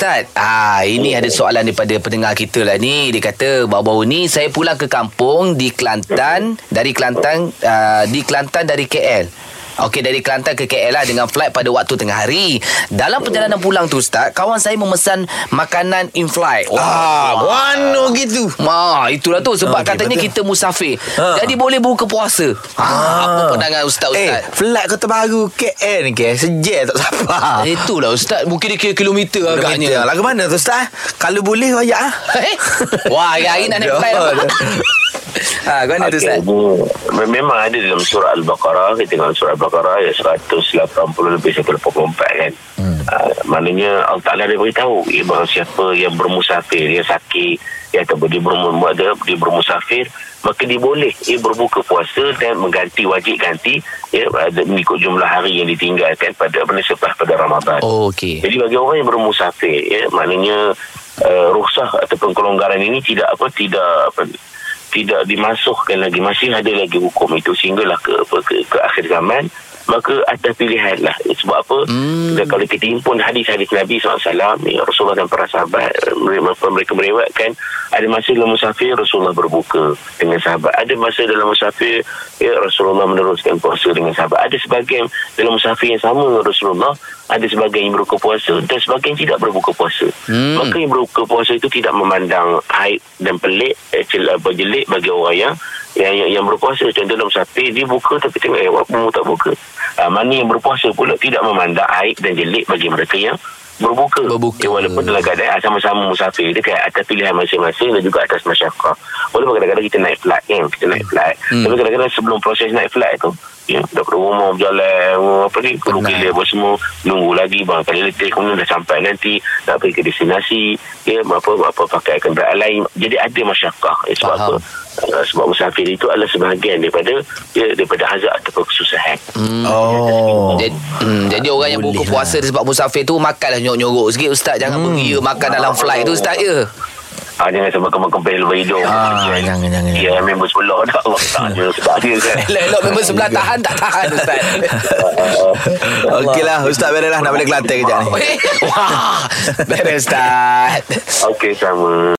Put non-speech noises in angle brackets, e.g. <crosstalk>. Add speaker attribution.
Speaker 1: Ustaz. Ah, Ini ada soalan daripada pendengar kita lah ni. Dia kata baru-baru ni Saya pulang ke kampung Di Kelantan Dari Kelantan uh, Di Kelantan dari KL Okey dari Kelantan ke KL lah dengan flight pada waktu tengah hari. Dalam perjalanan pulang tu ustaz, kawan saya memesan makanan in flight.
Speaker 2: Ah, mana gitu?
Speaker 1: Ma, itulah tu sebab
Speaker 2: Okey,
Speaker 1: katanya
Speaker 2: betul.
Speaker 1: kita musafir.
Speaker 2: Ha.
Speaker 1: Jadi boleh buka puasa. Ha, apa pandangan ustaz
Speaker 2: Eh,
Speaker 1: ustaz?
Speaker 2: flight Kota Baru KL ni ke Sejak tak siapa
Speaker 1: Itulah ustaz, mungkin dia kira kilometer agaknya.
Speaker 2: Lagu mana tu Ustaz? Kalau boleh royak ah.
Speaker 1: Eh? Wah, hari-hari nak naik flight? <laughs> ha, <laughs> kau mana tu
Speaker 3: Okey,
Speaker 1: ustaz?
Speaker 3: ini memang ada dalam surah Al-Baqarah kita tengok surah Al-Baqarah ayat 180 lebih 184 kan hmm. uh, maknanya Allah Ta'ala dia beritahu ya, bahawa siapa yang bermusafir dia sakit ya, ataupun dia, bermu, dia, dia bermusafir maka dia boleh ia berbuka puasa dan mengganti wajib ganti ya ada mengikut jumlah hari yang ditinggalkan pada ni, selepas pada Ramadan
Speaker 1: Oh, okey.
Speaker 3: jadi bagi orang yang bermusafir ya maknanya uh, rukhsah ataupun kelonggaran ini tidak apa tidak apa tidak dimasukkan lagi masih ada lagi hukum itu sehinggalah ke ke, ke akhir zaman maka ada pilihan lah. Sebab apa?
Speaker 1: Hmm.
Speaker 3: dan kalau kita himpun hadis-hadis Nabi SAW ya, Rasulullah dan para sahabat mereka, mereka meriwayatkan ada masa dalam musafir Rasulullah berbuka dengan sahabat. Ada masa dalam musafir ya, Rasulullah meneruskan puasa dengan sahabat. Ada sebagian dalam musafir yang sama dengan Rasulullah ada sebagian yang berbuka puasa dan sebagian tidak berbuka puasa.
Speaker 1: Hmm.
Speaker 3: maka yang berbuka puasa itu tidak memandang aib dan pelik eh, cel- apa, jelik bagi orang yang yang, yang, yang berpuasa contoh dalam musafir dia buka tapi tengok eh apa tak buka. Uh, mana yang berpuasa pula tidak memandang aib dan jelik bagi mereka yang berbuka.
Speaker 1: Berbuka.
Speaker 3: Ya, walaupun dalam keadaan sama-sama musafir dia kan atas pilihan masing-masing dan juga atas masyarakat. Walaupun kadang-kadang kita naik flight kan, kita naik flight.
Speaker 1: Hmm.
Speaker 3: Tapi kadang-kadang sebelum proses naik flight tu Ya, daripada rumah berjalan apa ni
Speaker 1: Penat.
Speaker 3: gila apa semua nunggu lagi bang kali letih kemudian dah sampai nanti nak pergi ke destinasi ya apa apa pakai kenderaan lain jadi ada masyarakat ya, sebab
Speaker 1: Faham.
Speaker 3: apa uh, sebab musafir itu adalah sebahagian daripada ya, daripada hazard ataupun kesusahan
Speaker 1: Hmm.
Speaker 2: Oh.
Speaker 1: Jadi, hmm, jadi orang yang buka
Speaker 2: Boleh
Speaker 1: puasa sebab musafir tu makanlah nyorok-nyorok sikit ustaz jangan
Speaker 2: Hmm.
Speaker 1: beria makan dalam flight tu ustaz ya.
Speaker 3: Ah, jangan sampai kempel-kempel luar hidung.
Speaker 2: Ah, jangan, jangan,
Speaker 3: Ya,
Speaker 2: jangan.
Speaker 3: member sebelah dah. Allah tak ada. <laughs> Tak ada kan.
Speaker 1: Elok-elok member sebelah tahan tak tahan ustaz. <laughs>
Speaker 2: Okeylah Ustaz beres lah Nak balik Kelantan kejap ni
Speaker 1: Wah, beres ustaz.
Speaker 3: Okey, sama.